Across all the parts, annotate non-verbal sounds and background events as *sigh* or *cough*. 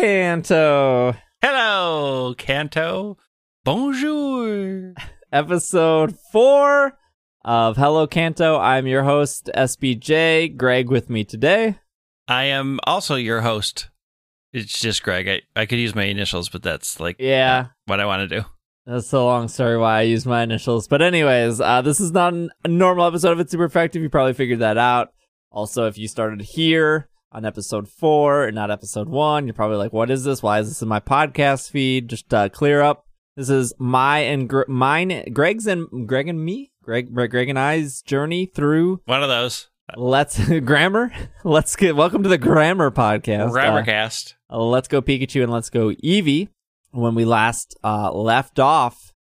Kanto. Hello, Kanto. Bonjour. *laughs* Episode four of Hello, Kanto. I'm your host, SBJ. Greg with me today. I am also your host. It's just Greg. I, I could use my initials, but that's like Yeah, what I want to do. that's a long story why I use my initials. But, anyways, uh, this is not a normal episode of It's Super Effective. You probably figured that out. Also, if you started here on episode four and not episode one, you're probably like, what is this? Why is this in my podcast feed? Just uh, clear up. This is my and Gr- mine, Greg's and Greg and me, Greg, Greg and I's journey through One of those. Let's *laughs* grammar. Let's get welcome to the grammar podcast. Grammarcast. Uh, let's go Pikachu and let's go Eevee. When we last uh, left off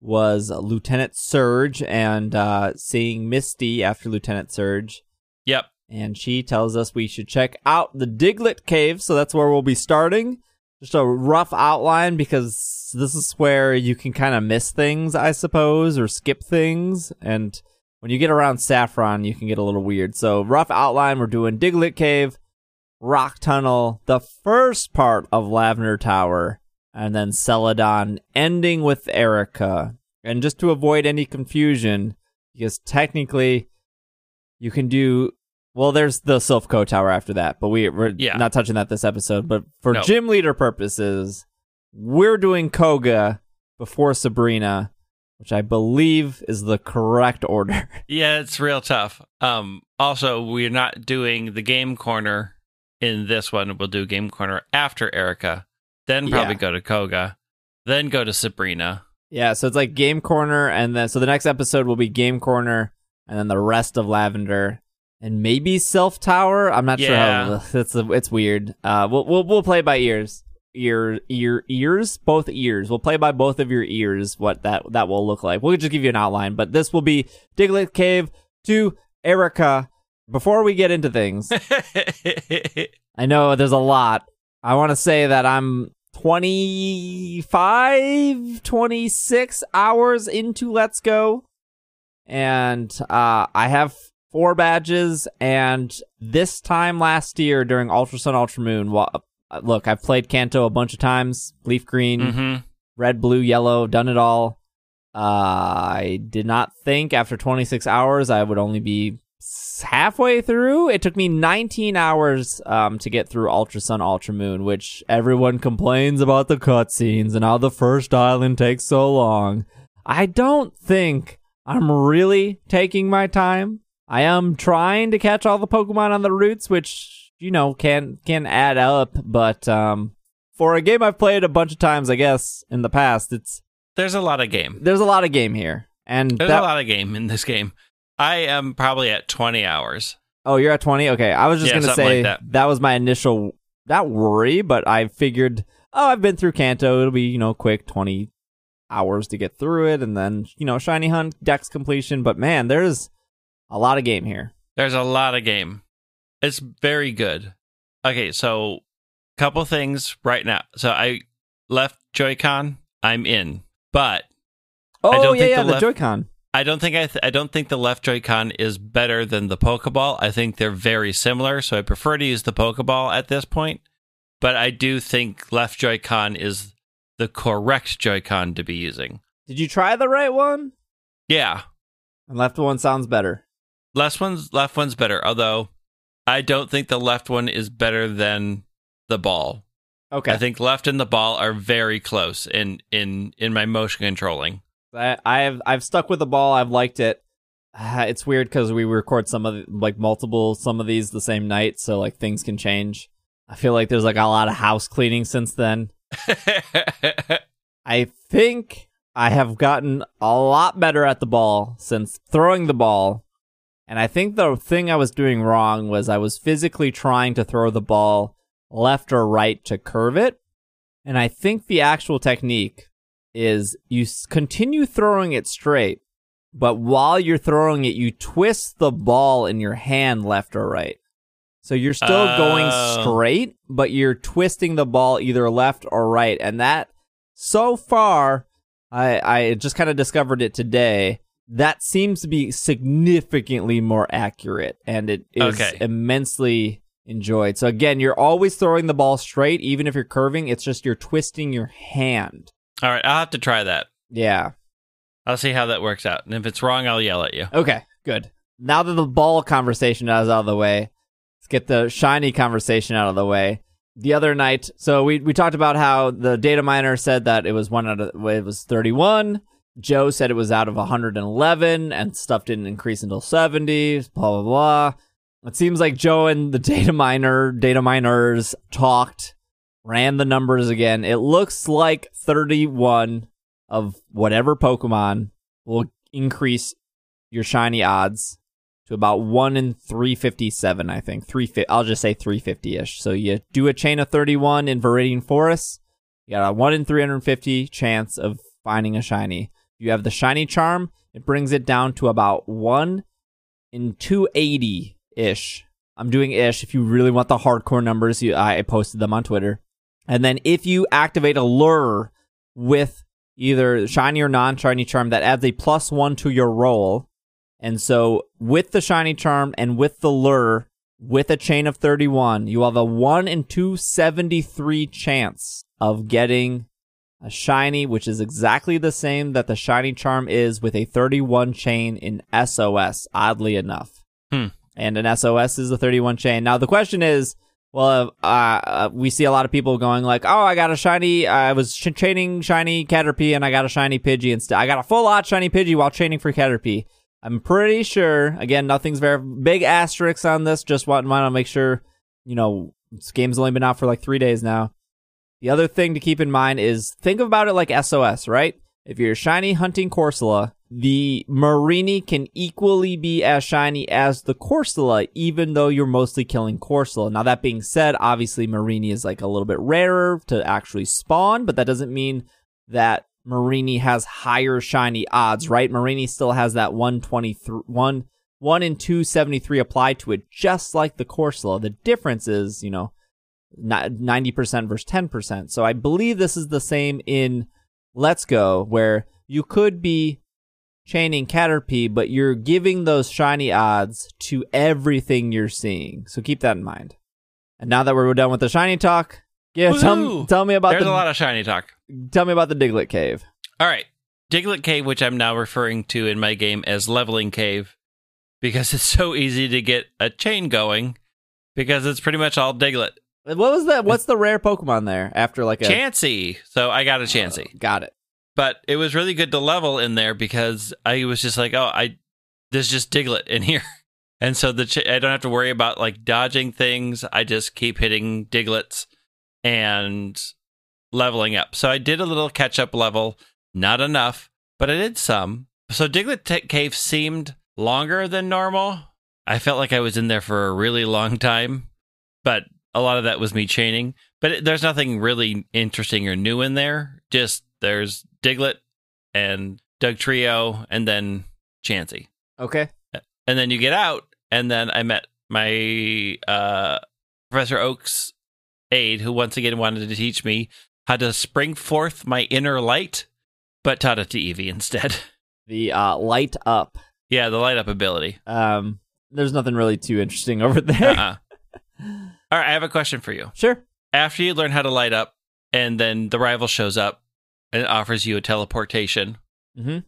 was Lieutenant Surge and uh, seeing Misty after Lieutenant Surge, Yep. And she tells us we should check out the Diglett Cave. So that's where we'll be starting. Just a rough outline because this is where you can kind of miss things, I suppose, or skip things. And when you get around Saffron, you can get a little weird. So, rough outline we're doing Diglett Cave, Rock Tunnel, the first part of Lavender Tower, and then Celadon, ending with Erika. And just to avoid any confusion, because technically you can do well there's the Silph Co Tower after that, but we, we're Yeah. not touching that this episode. But for No. gym leader purposes, we're doing Koga before Sabrina, which I believe is the correct order. *laughs* Yeah, it's real tough. Um. Also, we're not doing the game corner in this one. We'll do game corner after Erika, then probably Yeah. go to Koga, then go to Sabrina. Yeah, so it's like Game Corner, and then so the next episode will be Game Corner, and then the rest of Lavender, and maybe Silph Tower. I'm not Yeah. sure how it's *laughs* it's weird. Uh, we'll we'll we'll play by ears, ear ear ears, both ears. We'll play by both of your ears. What that that will look like. We'll just give you an outline, but this will be Diglett Cave to Erika. Before we get into things, *laughs* I know there's a lot. I want to say that I'm 25, 26 hours into Let's Go. And uh, I have four badges. And this time last year during Ultra Sun, Ultra Moon, well, look, I've played Kanto a bunch of times leaf green, hmm red, blue, yellow, done it all. Uh, I did not think after 26 hours I would only be halfway through. It took me 19 hours um, to get through Ultra Sun, Ultra Moon, which everyone complains about the cutscenes and how the first island takes so long. I don't think I'm really taking my time. I am trying to catch all the Pokemon on the routes, which you know can can add up, but um, for a game I've played a bunch of times, I guess in the past, it's There's a lot of game. there's a lot of game here, and There's that, a lot of game in this game. I am probably at 20 hours. oh, you're at twenty. Okay, I was just Yeah, gonna say like that. was my initial not worry, but I figured oh, I've been through Kanto, it'll be you know quick twenty hours to get through it, and then you know shiny hunt, dex completion. But man, there's a lot of game here. There's a lot of game. It's very good. Okay, so couple things right now. So I left Joy-Con. I'm in, but Oh don't yeah, think yeah, the the left- Joy-Con. I don't think I. Th- I don't think the left Joy-Con is better than the Pokeball. I think they're very similar. So I prefer to use the Pokeball at this point. But I do think left Joy-Con is the correct Joy-Con to be using. Did you try the right one? Yeah, And left one sounds better. Left one's left one's better. Although I don't think the left one is better than the ball. Okay, I think left and the ball are very close in in in my motion controlling. I, I've I've stuck with the ball. I've liked it. Uh, *sighs* it's weird because we record some of the, like multiple some of these the same night, so like things can change. I feel like there's like a lot of house cleaning since then. *laughs* I think I have gotten a lot better at the ball since throwing the ball. And I think the thing I was doing wrong was I was physically trying to throw the ball left or right to curve it. And I think the actual technique is you continue throwing it straight, but while you're throwing it, you twist the ball in your hand left or right. So you're still going Oh. straight, but you're twisting the ball either left or right. And that, so far, I, I just kind of discovered it today. That seems to be significantly more accurate, and it is Okay. immensely enjoyed. So again, you're always throwing the ball straight, even if you're curving. It's just you're twisting your hand. All right, I'll have to try that. Yeah. I'll see how that works out. And if it's wrong, I'll yell at you. Okay, good. Now that the ball conversation is out of the way, let's get the shiny conversation out of the way. The other night, so we we talked about how the data miner said that it was one out of it was 31. Joe said it was out of 111, and stuff didn't increase until 70. Blah blah blah. It seems like Joe and the data miner, data miners talked, ran the numbers again. It looks like 31 of whatever Pokemon will increase your shiny odds to about 1 in 357, I think. 350, I'll just say 350 ish. So you do a chain of 31 in Viridian Forest, you got a 1 in 350 chance of finding a shiny. You have the shiny charm, it brings it down to about 1 in 280 ish. I'm doing ish. If you really want the hardcore numbers, you, I posted them on Twitter. And then if you activate a lure with either shiny or non shiny charm, that adds a plus one to your roll. And so with the shiny charm and with the lure, with a chain of 31, you have a 1 in 273 chance of getting a shiny, which is exactly the same that the shiny charm is with a 31 chain in SOS, oddly enough. Hmm. And an SOS is a 31 chain. Now, the question is, well, uh, uh, we see a lot of people going like, "Oh, I got a shiny. I was ch- chaining shiny Caterpie, and I got a shiny Pidgey instead. I got a full lot shiny Pidgey while chaining for Caterpie." I'm pretty sure. Again, nothing's very big asterisks on this. Just want want to make sure. You know, this game's only been out for like three days now. The other thing to keep in mind is think about it like SOS, right? If you're shiny hunting Corsola, the Mareanie can equally be as shiny as the Corsola, even though you're mostly killing Corsola. Now, that being said, obviously Mareanie is like a little bit rarer to actually spawn, but that doesn't mean that Mareanie has higher shiny odds, right? Mareanie still has that 123, 1, 1 in 273 applied to it, just like the Corsola. The difference is, you know, 90% versus 10%. So I believe this is the same in Let's Go, where you could be chaining Caterpie, but you're giving those shiny odds to everything you're seeing. So keep that in mind. And now that we're done with the shiny talk, yeah, tell, tell me about There's the a lot of shiny talk. tell me about the Diglett Cave. All right. Diglett Cave, which I'm now referring to in my game as Leveling Cave, because *laughs* it's so easy to get a chain going, because it's pretty much all Diglett. What was that? What's the rare Pokemon there after like a Chansey. So I got a Chansey. Oh, got it. But it was really good to level in there because I was just like, oh, I there's just Diglett in *laughs* here. And so the ch- I don't have to worry about like dodging things. I just keep hitting Diglets and leveling up. So I did a little catch up level, not enough, but I did some. So Diglett Tech Cave seemed longer than normal. I felt like I was in there for a really long time, but a lot of that was me chaining. But it, there's nothing really interesting or new in there. Just there's Diglett and Dugtrio and then Chansey. Okay. And then you get out, and then I met my uh, Professor Oak's aide, who once again wanted to teach me how to spring forth my inner light, but taught it to Eevee instead. *laughs* The uh, light up. yeah, the light up ability. Um, there's nothing really too interesting over there. Uh-uh. *laughs* All right, I have a question for you. Sure. After you learn how to light up, and then the rival shows up and offers you a teleportation, hmm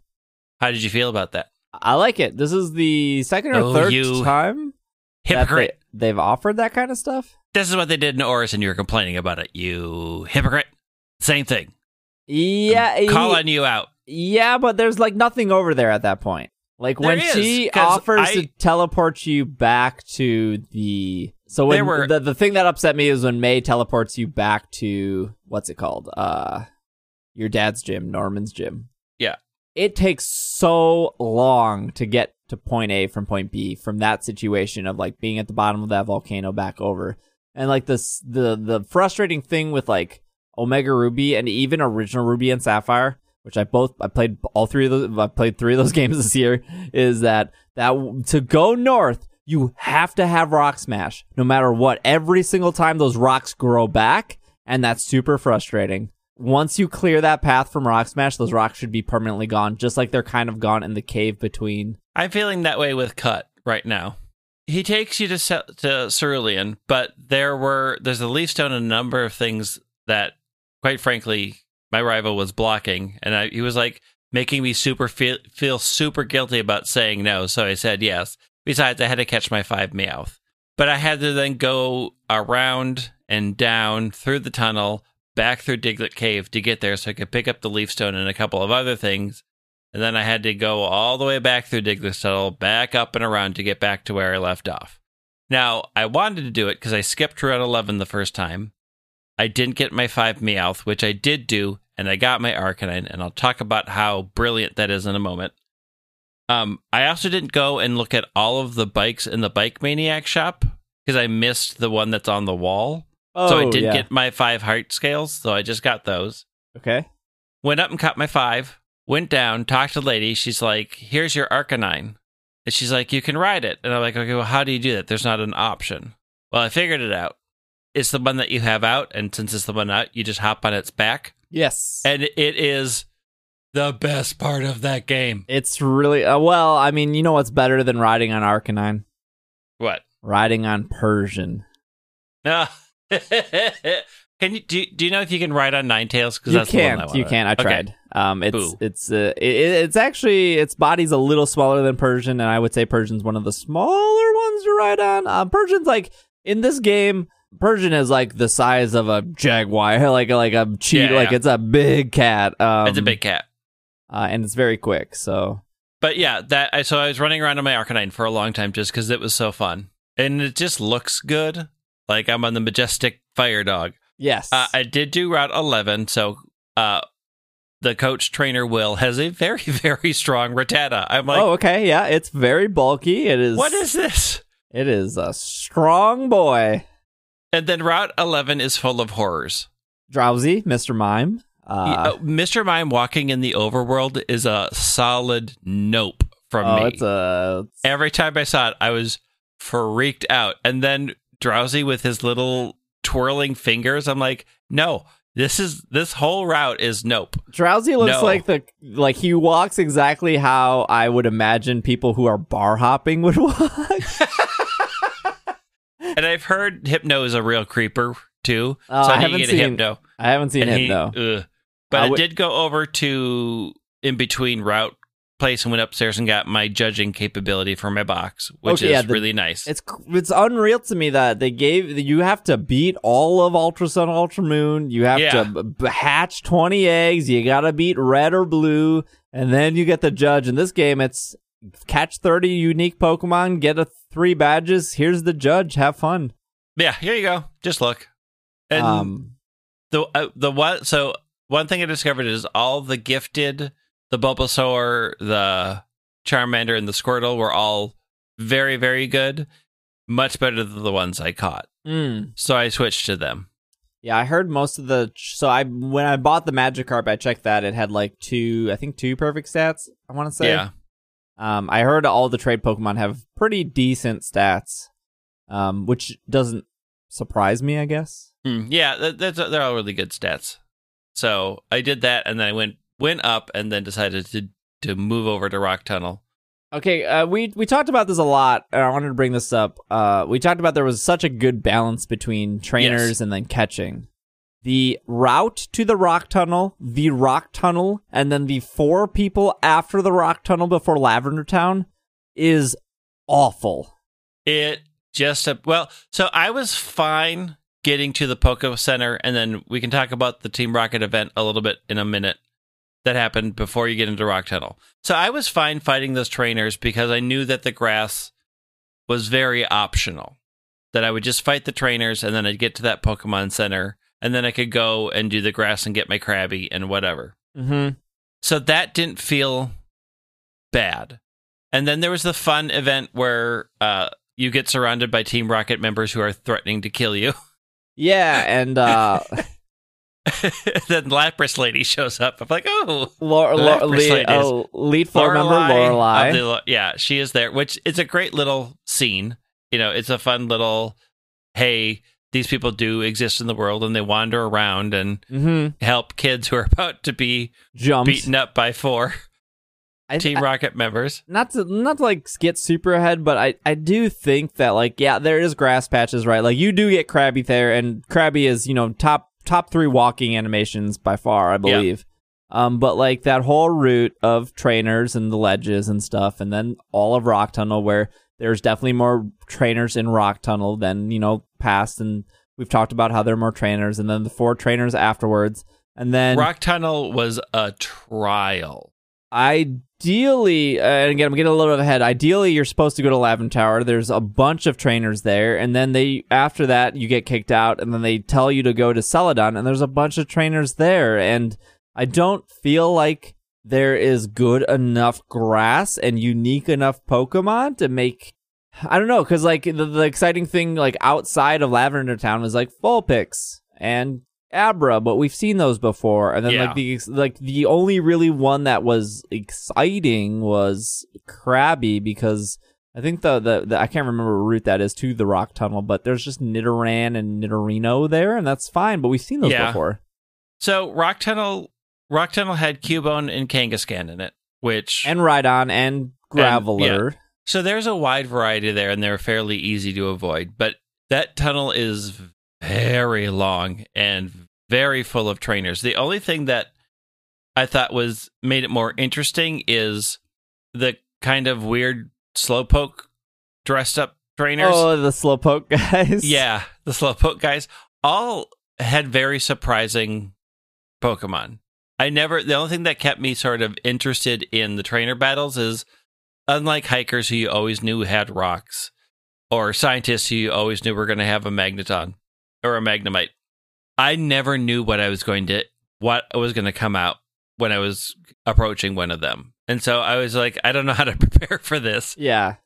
how did you feel about that? I like it. This is the second or Oh, third time Hypocrite. they, they've offered that kind of stuff. This is what they did in ORAS, and you were complaining about it. You hypocrite. Same thing. Yeah, ye- Calling you out. yeah, but there's like nothing over there at that point. Like when There is, she offers I- to teleport you back to the so when were- the the thing that upset me is when May teleports you back to what's it called? Uh your dad's gym, Norman's gym. Yeah. It takes so long to get to point A from point B from that situation of like being at the bottom of that volcano back over. And like this the the frustrating thing with like Omega Ruby and even original Ruby and Sapphire, which I both I played all three of those I played three of those *laughs* games this year, is that that to go north you have to have Rock Smash no matter what. Every single time those rocks grow back, and that's super frustrating. Once you clear that path from Rock Smash, those rocks should be permanently gone, just like they're kind of gone in the cave between. I'm feeling that way with Cut right now. he takes you to to Cerulean, but there were there's a leaf stone and a number of things that, quite frankly, my rival was blocking, and I, he was like making me super feel feel super guilty about saying no. So I said yes. Besides, I had to catch my five Meowth, but I had to then go around and down through the tunnel, back through Diglett Cave to get there, so I could pick up the leaf stone and a couple of other things. And then I had to go all the way back through Diglett Tunnel, back up and around to get back to where I left off. Now, I wanted to do it because I skipped Route 11 the first time. I didn't get my 5 Meowth, which I did do, and I got my Arcanine, and I'll talk about how brilliant that is in a moment. Um, I also didn't go and look at all of the bikes in the Bike Maniac shop because I missed the one that's on the wall. Oh, so I did yeah. get my five heart scales, so I just got those. Okay. Went up and caught my five, went down, talked to the lady. She's like, Here's your Arcanine. And she's like, You can ride it. And I'm like, Okay, well, how do you do that? There's not an option. Well, I figured it out. It's the one that you have out, and since it's the one out, you just hop on its back. Yes. And it is the best part of that game. it's really uh, well. I mean, you know what's better than riding on Arcanine? What? Riding on Persian. No. *laughs* can you do, do you know if you can ride on Ninetales? Because You can't. You can't. I Okay. tried. Um, it's Boo. it's uh, it, it's actually its body's a little smaller than Persian, and I would say Persian's one of the smaller ones to ride on. Um, Persian's like in this game. Persian is like the size of a jaguar, *laughs* like like a cheetah, Yeah, like it's a big cat. Um, It's a big cat. Uh, and it's very quick. So But yeah, that I so I was running around on my Arcanine for a long time just because it was so fun, and it just looks good. Like I'm on the majestic fire dog. yes, Uh, I did do Route 11, so uh, the coach trainer Will has a very *laughs* very strong Rattata. I'm like, oh, okay, yeah, it's very bulky. It is. what is this? It is a strong boy. And then Route 11 is full of horrors. Drowzee, Mister Mime. Uh, Uh, Mr. Mime walking in the overworld is a solid nope from oh, me. it's a Every time I saw it, I was freaked out. And then Drowzee with his little twirling fingers, I'm like, no, this is this whole route is nope. Drowzee looks No. like the like he walks exactly how I would imagine people who are bar hopping would *laughs* walk. And I've heard Hypno is a real creeper too. Oh, so I I, need haven't seen Hypno. I haven't seen and him he, though. ugh. But I I, did go over to in between route place and went upstairs and got my judging capability for my box, which Okay, is yeah, the- really nice. It's it's unreal to me that they gave you have to beat all of Ultra Sun, Ultra Moon. You have Yeah. to b- hatch twenty eggs. You got to beat red or blue, and then you get the judge. In this game, it's catch thirty unique Pokemon, get a three badges. Here's the judge. Have fun. yeah, here you go. Just look. And um, the uh, the one so one thing I discovered is all the gifted, the Bulbasaur, the Charmander, and the Squirtle were all very very good, much better than the ones I caught. mm. So I switched to them. Yeah, I heard most of the. So I when I bought the Magikarp, I checked that it had like two, I think two perfect stats. I want to say. Yeah, Um, I heard all the trade Pokemon have pretty decent stats, um, which doesn't surprise me. I guess. Hmm, yeah, that, that's they're all really good stats. So I did that, and then I went went up, and then decided to to move over to Rock Tunnel. Okay, uh, we we talked about this a lot, and I wanted to bring this up. Uh, we talked about there was such a good balance between trainers Yes. and then catching. The route to the rock tunnel, the rock tunnel, and then the four people after the rock tunnel before Lavender Town is awful. It just a, well, so I was fine getting to the Poke Center, and then we can talk about the Team Rocket event a little bit in a minute that happened before you get into Rock Tunnel. So I was fine fighting those trainers because I knew that the grass was very optional. That I would just fight the trainers, and then I'd get to that Pokemon Center, and then I could go and do the grass and get my Krabby and whatever. Mm-hmm. So that didn't feel bad. And then there was the fun event where uh, you get surrounded by Team Rocket members who are threatening to kill you. *laughs* Yeah, and uh, *laughs* then Lapras Lady shows up. I'm like, oh, Lor- Lapras lead, uh, lead floor member Lorelei. the yeah, she is there, which is a great little scene. You know, it's a fun little, hey, these people do exist in the world and they wander around and mm-hmm. help kids who are about to be Jumps. beaten up by four. I, Team I- Rocket members. not to not to like get super ahead, but I I do think that like yeah, there is grass patches, right? Like you do get Krabby there, and Krabby is you know top top three walking animations by far, I believe. Um, but like that whole route of trainers and the ledges and stuff, and then all of Rock Tunnel, where there's definitely more trainers in Rock Tunnel than you know past, and we've talked about how there are more trainers, and then the four trainers afterwards, and then Rock Tunnel was a trial. Ideally, uh, and again, I'm getting a little bit ahead. Ideally, you're supposed to go to Lavin Tower. There's a bunch of trainers there, and then they after that you get kicked out, and then they tell you to go to Celadon, and there's a bunch of trainers there, and I don't feel like there is good enough grass and unique enough Pokemon to make. I don't know, because like the, the exciting thing, like outside of Lavender Town, is like Vulpix and Abra, but we've seen those before. And then Yeah. like the like the only really one that was exciting was Krabby because I think the, the the I can't remember what route that is to the Rock Tunnel, but there's just Nidoran and Nidorino there, and that's fine. But we've seen those Yeah. before. So Rock Tunnel, Rock Tunnel had Cubone and Kangaskhan in it, which And Rhydon and Graveler. so there's a wide variety there, and they're fairly easy to avoid. But that tunnel is very long and very full of trainers. The only thing that I thought was made it more interesting is the kind of weird slowpoke dressed up trainers. Oh, the Slowpoke *laughs* guys. Yeah, the slowpoke guys all had very surprising Pokemon. I never. The only thing that kept me sort of interested in the trainer battles is, unlike hikers who you always knew had rocks, or scientists who you always knew were going to have a magneton or a magnemite. I never knew what I was going to what was going to come out when I was approaching one of them, and so I was like, I don't know *laughs* how to prepare for this. Yeah.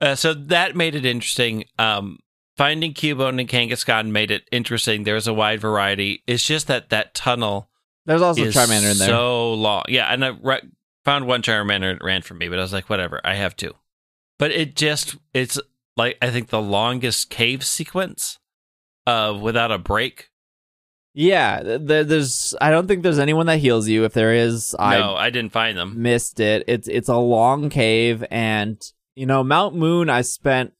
Uh, so that made it interesting. Um, finding Cubone and Kangaskhan made it interesting. There's a wide variety. It's just that that tunnel There's also is Charmander in there. so long. Yeah, and I re- found one Charmander that ran from me, but I was like, whatever, I have two. But it just it's like I think the longest cave sequence of without a break. yeah. th- th- there's. I don't think there's anyone that heals you. If there is, I no, I didn't find them. missed it. It's it's a long cave, and you know Mount Moon. I spent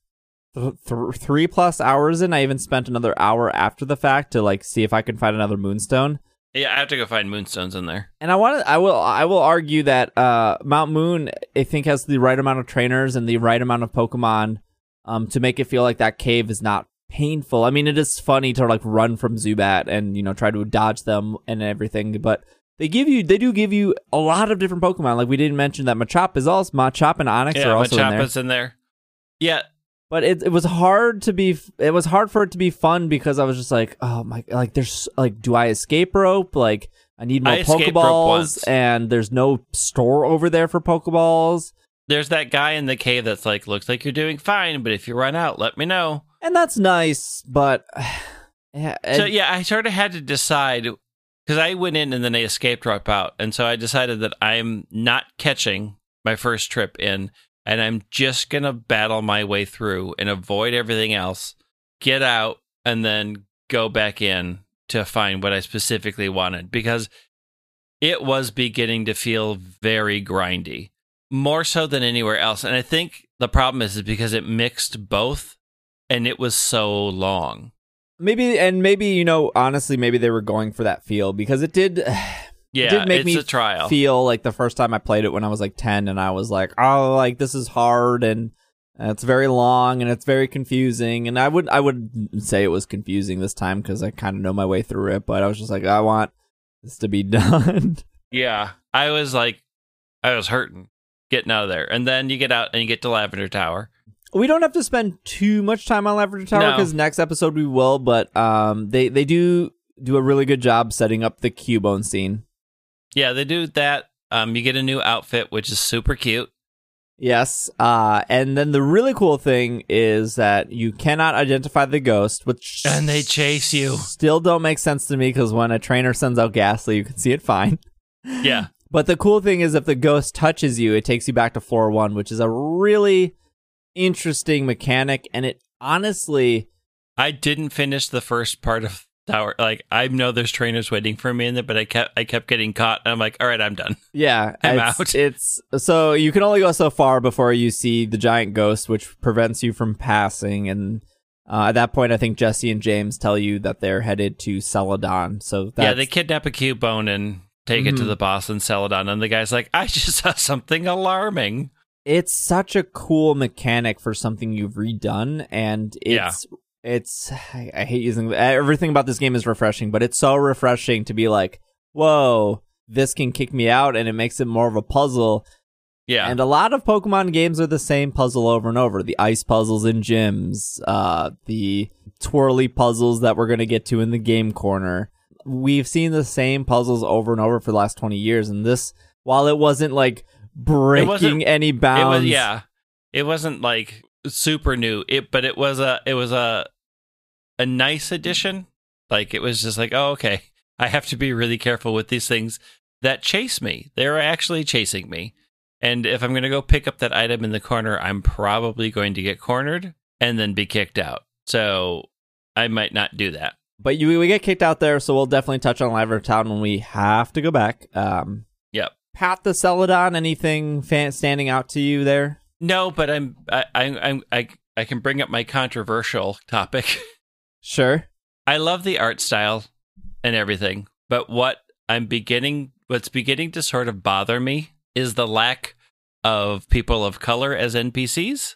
th- th- three plus hours in. I even spent another hour after the fact to like see if I could find another Moonstone. Yeah, I have to go find moonstones in there. And I want to. I will. I will argue that uh, Mount Moon, I think, has the right amount of trainers and the right amount of Pokemon, um, to make it feel like that cave is not painful. I mean, it is funny to like run from Zubat and you know try to dodge them and everything, but they give you, they do give you a lot of different Pokemon. Like we didn't mention that Machop is also Machop and Onix yeah, are also in there. Machopa's in there. Yeah, But it it was hard to be. It was hard for it to be fun because I was just like, oh my, like there's like, do I escape rope? Like I need more I Pokeballs, and there's no store over there for Pokeballs, there's that guy in the cave that's like, looks like you're doing fine, but if you run out, let me know. And that's nice. But *sighs* yeah, so yeah, I sort of had to decide because I went in and then they escaped drop out, and so I decided that I'm not catching my first trip in, and I'm just gonna battle my way through and avoid everything else, get out, and then go back in to find what I specifically wanted because it was beginning to feel very grindy, more so than anywhere else, and I think the problem is, is because it mixed both, and it was so long. maybe and maybe you know honestly maybe they were going for that feel because it did. *sighs* Yeah, it did make it's me a trial. feel like the first time I played it when I was like 10 and I was like, oh, like this is hard and it's very long and it's very confusing. And I would, I would say it was confusing this time because I kind of know my way through it, but I was just like, I want this to be *laughs* done. Yeah, I was like, I was hurting getting out of there, and then you get out and you get to Lavender Tower. We don't have to spend too much time on Lavender Tower No. because next episode we will, but um, they, they do do a really good job setting up the Cubone scene. Yeah, they do that. Um, you get a new outfit, which is super cute. Yes. Uh, and then the really cool thing is that you cannot identify the ghost, which And they chase you. Still don't make sense to me because when a trainer sends out Gastly, you can see it fine. Yeah, *laughs* But the cool thing is, if the ghost touches you, it takes you back to floor one, which is a really interesting mechanic. And it honestly, I didn't finish the first part of tower. Like I know there's trainers waiting for me in there, but I kept I kept getting caught. And I'm like, all right, I'm done. Yeah, *laughs* I'm it's, out. It's so you can only go so far before you see the giant ghost, which prevents you from passing. And uh, at that point, I think Jessie and James tell you that they're headed to Celadon. So that's, Yeah, they kidnap a Cubone and take it to Mhm. the boss in Celadon, and the guy's like, I just saw something alarming. It's such a cool mechanic for something you've redone, and Yeah. it's it's I, I hate using everything about this game is refreshing, but it's so refreshing to be like, whoa, this can kick me out, and it makes it more of a puzzle. Yeah, And a lot of Pokemon games are the same puzzle over and over. The ice puzzles in gyms, uh, the twirly puzzles that we're going to get to in the game corner. We've seen the same puzzles over and over for the last 20 years. And this, while it wasn't like breaking any it bounds. was. Yeah, it wasn't like super new. It, but it was a it was a a nice addition. Like it was just like, oh, okay, I have to be really careful with these things that chase me. They're actually chasing me. And if I'm going to go pick up that item in the corner, I'm probably going to get cornered and then be kicked out. So I might not do that. But you, we get kicked out there, so we'll definitely touch on Live Town when we have to go back. Um. Pat the Celadon, anything fan- standing out to you there? No, but I'm I I I'm, I I can bring up my controversial topic. *laughs* Sure. I love the art style and everything, but what I'm beginning what's beginning to sort of bother me is the lack of people of color as NPCs.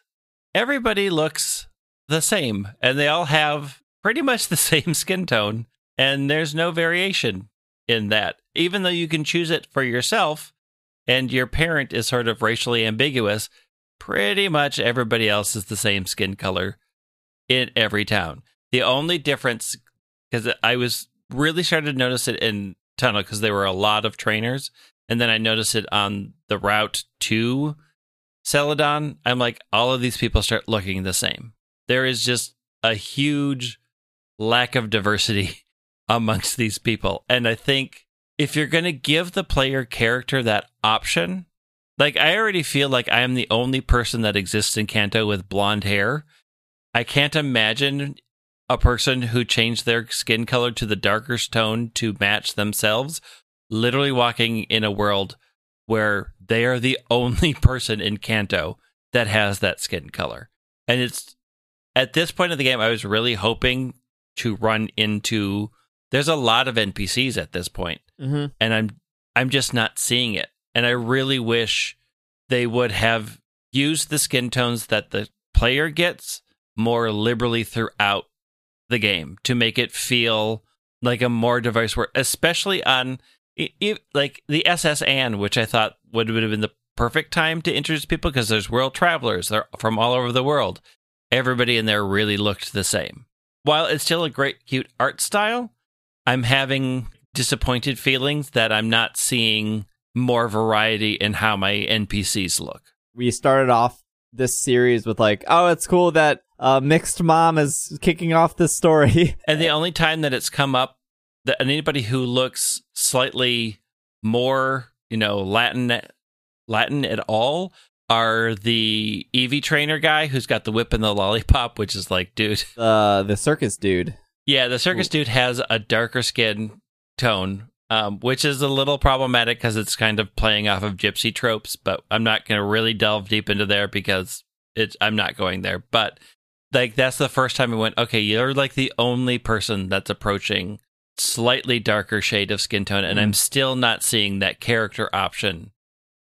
Everybody looks the same and they all have pretty much the *laughs* same skin tone and there's no variation in that. Even though you can choose it for yourself and your parent is sort of racially ambiguous, pretty much everybody else is the same skin color in every town. The only difference, because I was really started to notice it in Tunnel because there were a lot of trainers, and then I noticed it on the route to Celadon. I'm like, all of these people start looking the same. There is just a huge lack of diversity *laughs* amongst these people, and I think if you're going to give the player character that option, like I already feel like I am the only person that exists in Kanto with blonde hair. I can't imagine a person who changed their skin color to the darker tone to match themselves literally walking in a world where they are the *laughs* only person in Kanto that has that skin color. And it's at this point of the game I was really hoping to run into there's a lot of NPCs at this point Mm-hmm. and I'm I'm just not seeing it. And I really wish they would have used the skin tones that the player gets more liberally throughout the game to make it feel like a more diverse world, especially on like the SS Anne, which I thought would would have been the perfect time to introduce people because there's world travelers, they're from all over the world. Everybody in there really looked the same. While it's still a great, cute art style, I'm having disappointed feelings that I'm not seeing more variety in how my NPCs look. we started off this series with like, oh, it's cool that uh, mixed mom is kicking off this story. *laughs* And the only time that it's come up that anybody who looks slightly more, you know, Latin Latin at all are the Eevee trainer guy who's got the whip and the lollipop, which is like, dude. uh, the circus dude. Yeah, the circus dude has a darker skin tone, um, which is a little problematic because it's kind of playing off of gypsy tropes. But I'm not going to really delve deep into there because it's I'm not going there. But like that's the first time I went. Okay, you're like the only person that's approaching slightly darker shade of skin tone, and I'm still not seeing that character option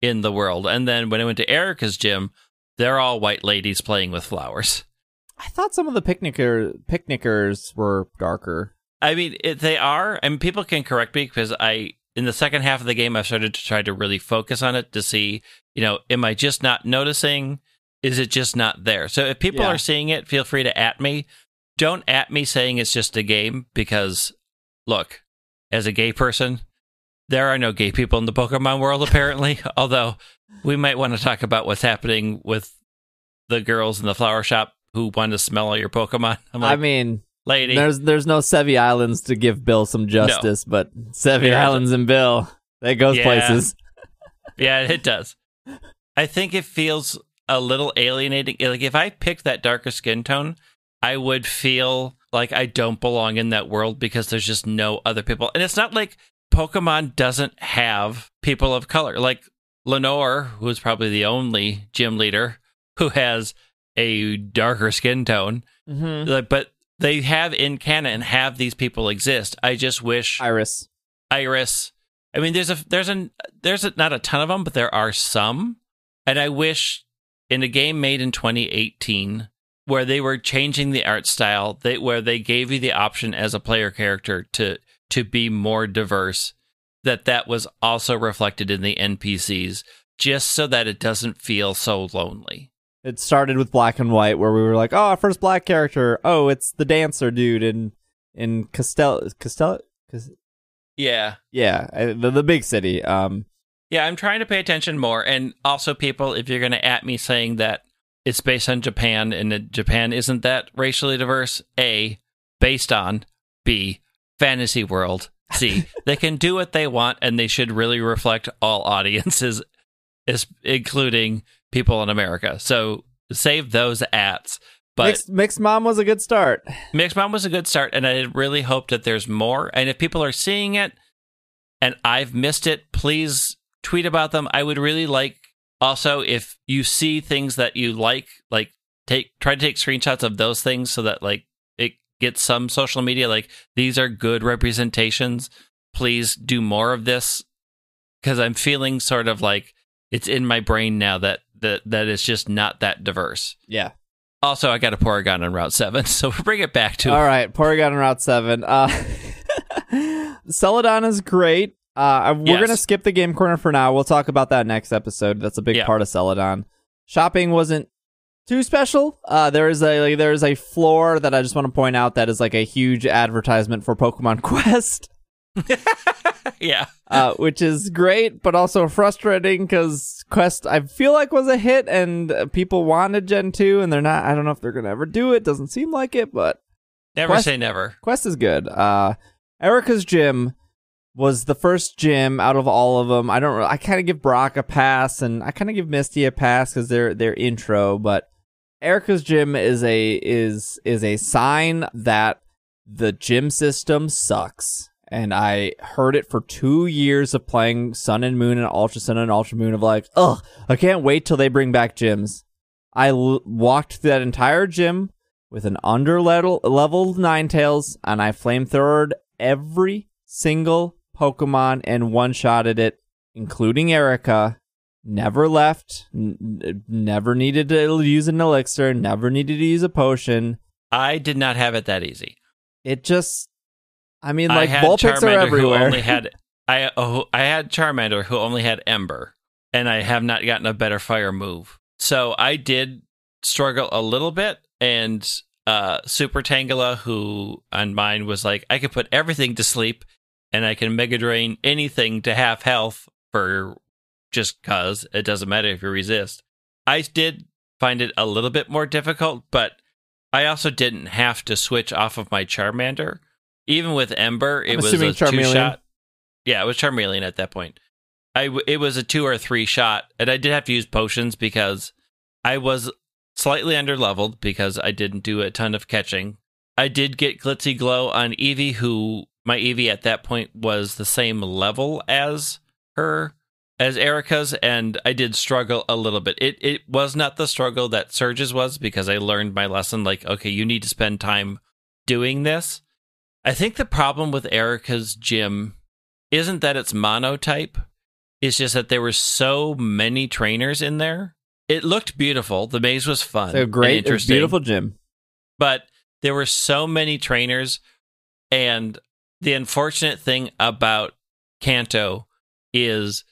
in the world. And then when I went to Erika's gym, they're all white ladies playing with flowers. I thought some of the picnicker picnickers were darker. I mean, it, they are, and people can correct me because I, in the second half of the game, I've started to try to really focus on it to see, you know, am I just not noticing? Is it just not there? So if people Yeah. are seeing it, feel free to at me. Don't at me saying it's just a game because, look, as a gay person, there are no gay people in the Pokemon world apparently. *laughs* although we might want to talk about what's happening with the girls in the flower shop who want to smell all your Pokemon. Like, I mean, lady, there's there's no Sevii Islands to give Bill some justice, but Sevii Yeah. Islands and Bill, that goes Yeah. places. Yeah, it does. I think it feels a little alienating. Like if I picked that darker skin tone, I would feel like I don't belong in that world because there's just no other people. And it's not like Pokemon doesn't have people of color. Like Lenora, who is probably the only gym leader who has a darker skin tone, Mm-hmm. like, but they have in canon have these people exist. I just wish Iris. Iris. I mean, there's a there's a there's a, not a ton of them, but there are some, and I wish in a game made in 2018 where they were changing the art style, they where they gave you the option as a player character to to be more diverse, that that was also reflected in the NPCs, just so that it doesn't feel so lonely. It started with black and white, where we were like, "Oh, first black character. Oh, it's the dancer dude in in Castel Castel. Yeah. yeah, uh, the the big city. Um, Yeah, I'm trying to pay attention more. And also, people, if you're going to at me saying that it's based on Japan and that Japan isn't that racially diverse, A, based on, B, fantasy world, C, *laughs* they can do what they want and they should really reflect all audiences, is, including people in America. So save those ats. But mixed, mixed mom was a good start. Mixed Mom was a good start, and I really hope that there's more. And if people are seeing it and I've missed it, please tweet about them. I would really like also if you see things that you like, like take try to take screenshots of those things so that like it gets some social media. Like these are good representations. Please do more of this because I'm feeling sort of like it's in my brain now that that that it's just not that diverse. Yeah. Also, I got a Porygon on Route 7, *laughs* so we'll bring it back to All right, Porygon on Route Seven. Uh, *laughs* Celadon is great. Uh, we're Yes. gonna skip the game corner for now. We'll talk about that next episode. That's a big Yeah. part of Celadon. Shopping wasn't too special. Uh, there is a like, there is a floor that I just want to point out that is like a huge advertisement for Pokemon *laughs* Quest. *laughs* yeah. uh, which is great, but also frustrating because Quest I feel like was a hit and uh, people wanted Gen two, and they're not. I don't know if they're gonna ever do it. Doesn't seem like it, but Never Quest- say never. Quest is good. Uh, Erika's gym was the first gym out of all of them. I don't. re- I kind of give Brock a pass, and I kind of give Misty a pass because they're their intro. But Erika's gym is a is is a sign that the gym system sucks. And I heard it for two years of playing Sun and Moon and Ultra Sun and Ultra Moon of like, ugh, I can't wait till they bring back gyms. I l- walked through that entire gym with an under level leveled Ninetales, and I flamethrowered every single Pokemon and one shotted it, including Erika. Never left. N- never needed to use an elixir. Never needed to use a potion. I did not have it that easy. It just, I mean, I like had Vulpix are Charmander who only had *laughs* I oh, I had Charmander who only had Ember, and I have not gotten a better fire move. So I did struggle a little bit, and uh, Super Tangela, who on mine was like, I could put everything to sleep, and I can Mega Drain anything to half health for just cause it doesn't matter if you resist. I did find it a little bit more difficult, but I also didn't have to switch off of my Charmander. Even with Ember, it I'm was a two shot. Yeah, it was Charmeleon at that point. I w- it was a two or three shot, and I did have to use potions because I was slightly under leveled because I didn't do a ton of catching. I did get Glitzy Glow on Eevee, who my Eevee at that point was the same level as her as Erika's, and I did struggle a little bit. It it was not the struggle that Surge's was because I learned my lesson. Like, okay, you need to spend time doing this. I think the problem with Erika's gym isn't that it's monotype. It's just that there were so many trainers in there. It looked beautiful. The maze was fun. It's a and great, interesting beautiful gym. but there were so many trainers and the unfortunate thing about kanto is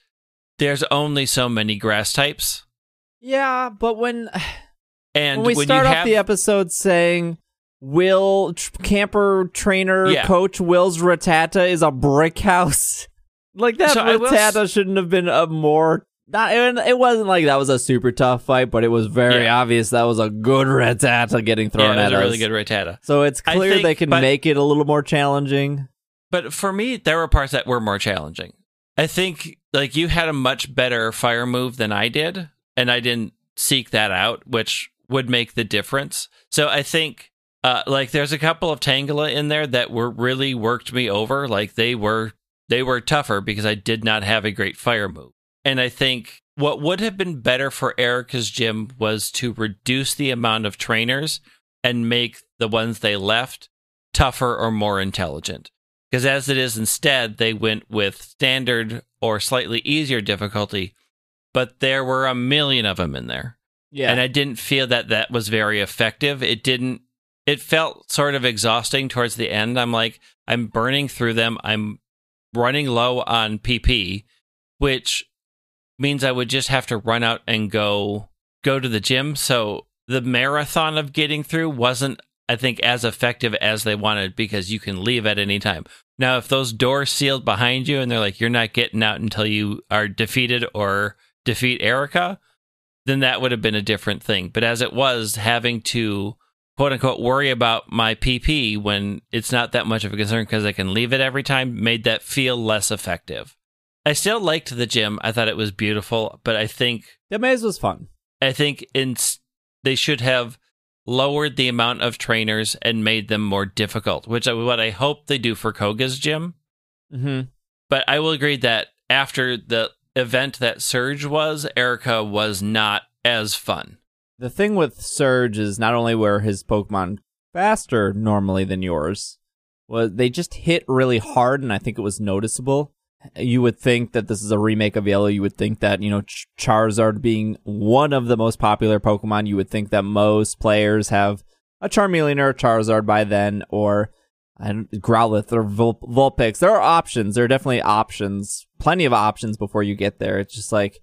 there's only so many grass types Yeah, but when *sighs* and when we when start you off have the episode saying Will tr- camper trainer Yeah. coach Will's Rattata is a brick house, *laughs* like that So will s- Rattata shouldn't have been a more. Not, it it wasn't like that was a super tough fight, but it was very Yeah. obvious that was a good Rattata getting yeah, thrown it was at a us. really good Rattata. So it's clear think- they can but- make it a little more challenging. But for me, there were parts that were more challenging. I think like you had a much better fire move than I did, and I didn't seek that out, which would make the difference. So I think Uh, like there's a couple of Tangela in there that were really worked me over. Like they were they were tougher because I did not have a great fire move. And I think what would have been better for Erika's gym was to reduce the amount of trainers and make the ones they left tougher or more intelligent. Because as it is instead, they went with standard or slightly easier difficulty, but there were a million of them in there. Yeah. And I didn't feel that that was very effective. It didn't, it felt sort of exhausting towards the end. I'm like, I'm burning through them. I'm running low on PP, which means I would just have to run out and go go to the gym. So the marathon of getting through wasn't I think as effective as they wanted because you can leave at any time. Now if those doors sealed behind you and they're like you're not getting out until you are defeated or defeat Erika, then that would have been a different thing. But as it was having to quote unquote worry about my PP when it's not that much of a concern because I can leave it every time made that feel less effective. I still liked the gym. I thought it was beautiful, but I think the maze was fun. I think in they should have lowered the amount of trainers and made them more difficult, which is what I hope they do for Koga's gym. Mm-hmm. But I will agree that after the event that Surge was, Erika was not as fun. The thing with Surge is not only were his Pokemon faster normally than yours, was they just hit really hard, and I think it was noticeable you would think that this is a remake of Yellow. You would think that, you know, Ch- Charizard being one of the most popular Pokemon, you would think that most players have a Charmeleon or a Charizard by then, or and Growlithe or Vul- Vulpix. There are options. There are definitely options. Plenty of options before you get there. It's just like,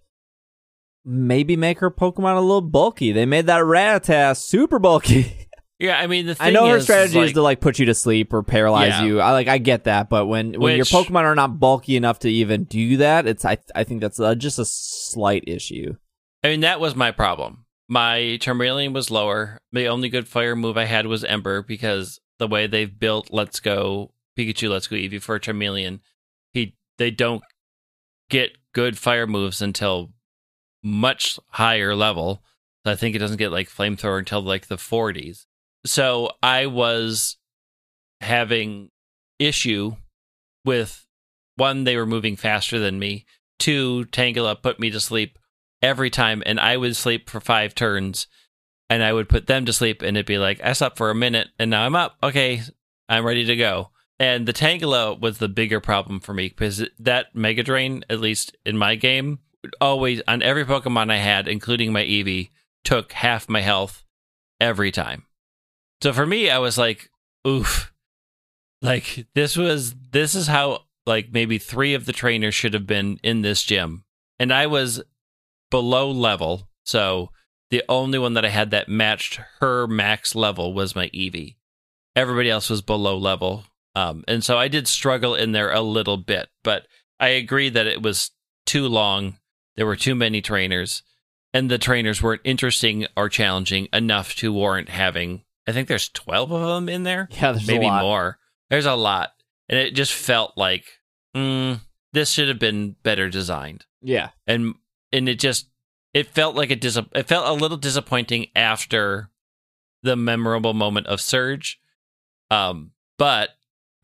maybe make her Pokemon a little bulky. They made that Rattata super bulky. *laughs* Yeah, I mean the I know her is, strategy like, is to like put you to sleep or paralyze Yeah. you. I like I get that, but when when your Pokemon are not bulky enough to even do that, it's I I think that's uh, just a slight issue. I mean, that was my problem. My Charmeleon was lower. The only good fire move I had was Ember because the way they've built Let's Go Pikachu, Let's Go Eevee for Charmeleon, he they don't get good fire moves until much higher level. I think it doesn't get like flamethrower until like the 40s. So I was having issue with one, they were moving faster than me. Two, Tangela put me to sleep every time, and I would sleep for five turns, and I would put them to sleep, and it'd be like, I slept for a minute, and now I'm up. Okay, I'm ready to go. And the Tangela was the bigger problem for me because that Mega Drain, at least in my game, always on every Pokemon I had, including my Eevee, took half my health every time. So for me, I was like, oof. Like this was this is how like maybe three of the trainers should have been in this gym. And I was below level. So the only one that I had that matched her max level was my Eevee. Everybody else was below level. Um, and so I did struggle in there a little bit, but I agree that it was too long. There were too many trainers, and the trainers weren't interesting or challenging enough to warrant having. I think there's 12 of them in there Yeah, there's maybe a lot. more. There's a lot, and it just felt like mm, this should have been better designed, Yeah, and and it just it felt like a dis- it felt a little disappointing after the memorable moment of Surge, um, but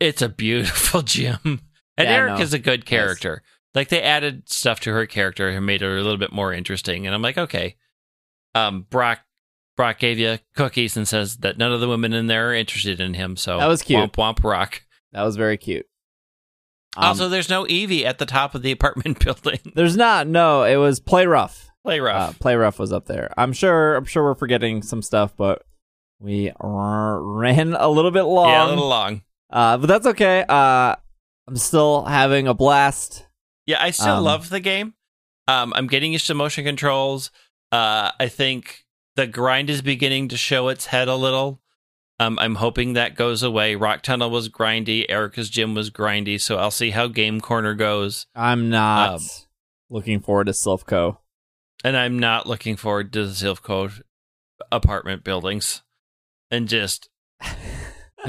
it's a beautiful *laughs* gym, and Yeah, Eric is a good character. Like they added stuff to her character and made her a little bit more interesting, and I'm like, okay, um, Brock. Brock gave you cookies and says that none of the women in there are interested in him. So That was cute. Womp womp rock. that was very cute. Um, also, there's no Eevee at the top of the apartment *laughs* building. there's not. No, it was play rough. Play Uh, rough. play rough was up there. I'm sure. I'm sure we're forgetting some stuff, but we ran a little bit long. yeah, a little long. Uh, but that's okay. Uh, I'm still having a blast. Yeah, I still Um, love the game. Um, I'm getting used to motion controls. Uh, I think the grind is beginning to show its head a little. Um, I'm hoping that goes away. Rock Tunnel was grindy. Erika's Gym was grindy. So I'll see how Game Corner goes. I'm not Um, looking forward to Silph Co. And I'm not looking forward to the Silph Code apartment buildings. And just *laughs*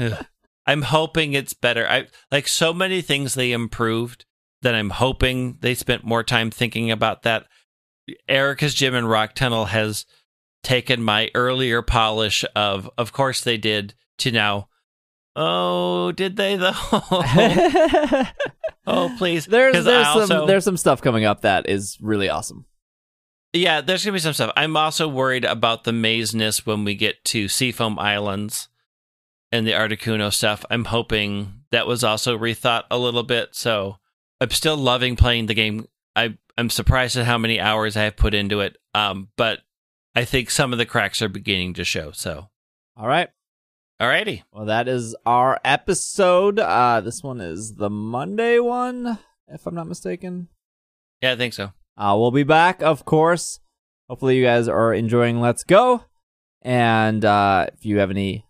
I'm hoping it's better. I like so many things they improved that I'm hoping they spent more time thinking about that. Erika's Gym and Rock Tunnel has taken my earlier polish of of course they did to now. Oh, did they though? *laughs* oh, please. there's there's I some there's some stuff coming up that is really awesome. Yeah, there's gonna be some stuff. I'm also worried about the mazeness when we get to Seafoam Islands and the Articuno stuff. I'm hoping that was also rethought a little bit. So I'm still loving playing the game. I I'm surprised at how many hours I have put into it. Um, but I think some of the cracks are beginning to show. So All right. alrighty. Well, that is our episode. Uh, this one is the Monday one, if I'm not mistaken. Yeah, I think so. Uh, we'll be back, of course. Hopefully, you guys are enjoying Let's Go. And uh, if you have any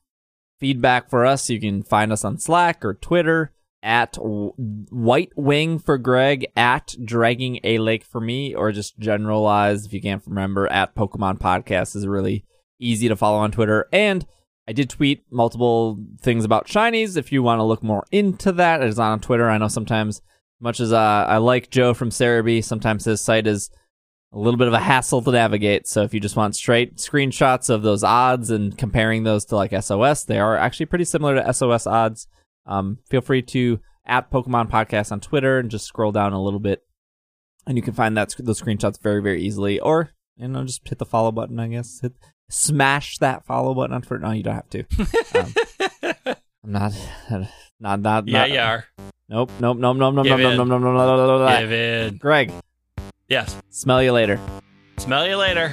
feedback for us, you can find us on Slack or Twitter at White Wing for Greg, at Dragging a Lake for me, or just generalized, if you can't remember, at Pokemon Podcast is really easy to follow on Twitter. And I did tweet multiple things about shinies. If you want to look more into that, it is on Twitter. I know sometimes, much as uh, I like Joe from Serebii, sometimes his site is a little bit of a hassle to navigate. So if you just want straight screenshots of those odds and comparing those to like SOS, they are actually pretty similar to SOS odds. Um, feel free to at Pokemon Podcast on Twitter and just scroll down a little bit, and you can find that those screenshots very very easily. Or you know, just hit the follow button. I guess hit smash that follow button on Twitter. No, you don't have to. Um, I'm not, not, not, yeah, not. you are. Nope, nope, nope, nope, nope, Give nope, nope, nope, nope, nope, nope, nope. Give in. Greg, Yes. smell you later. Smell you later.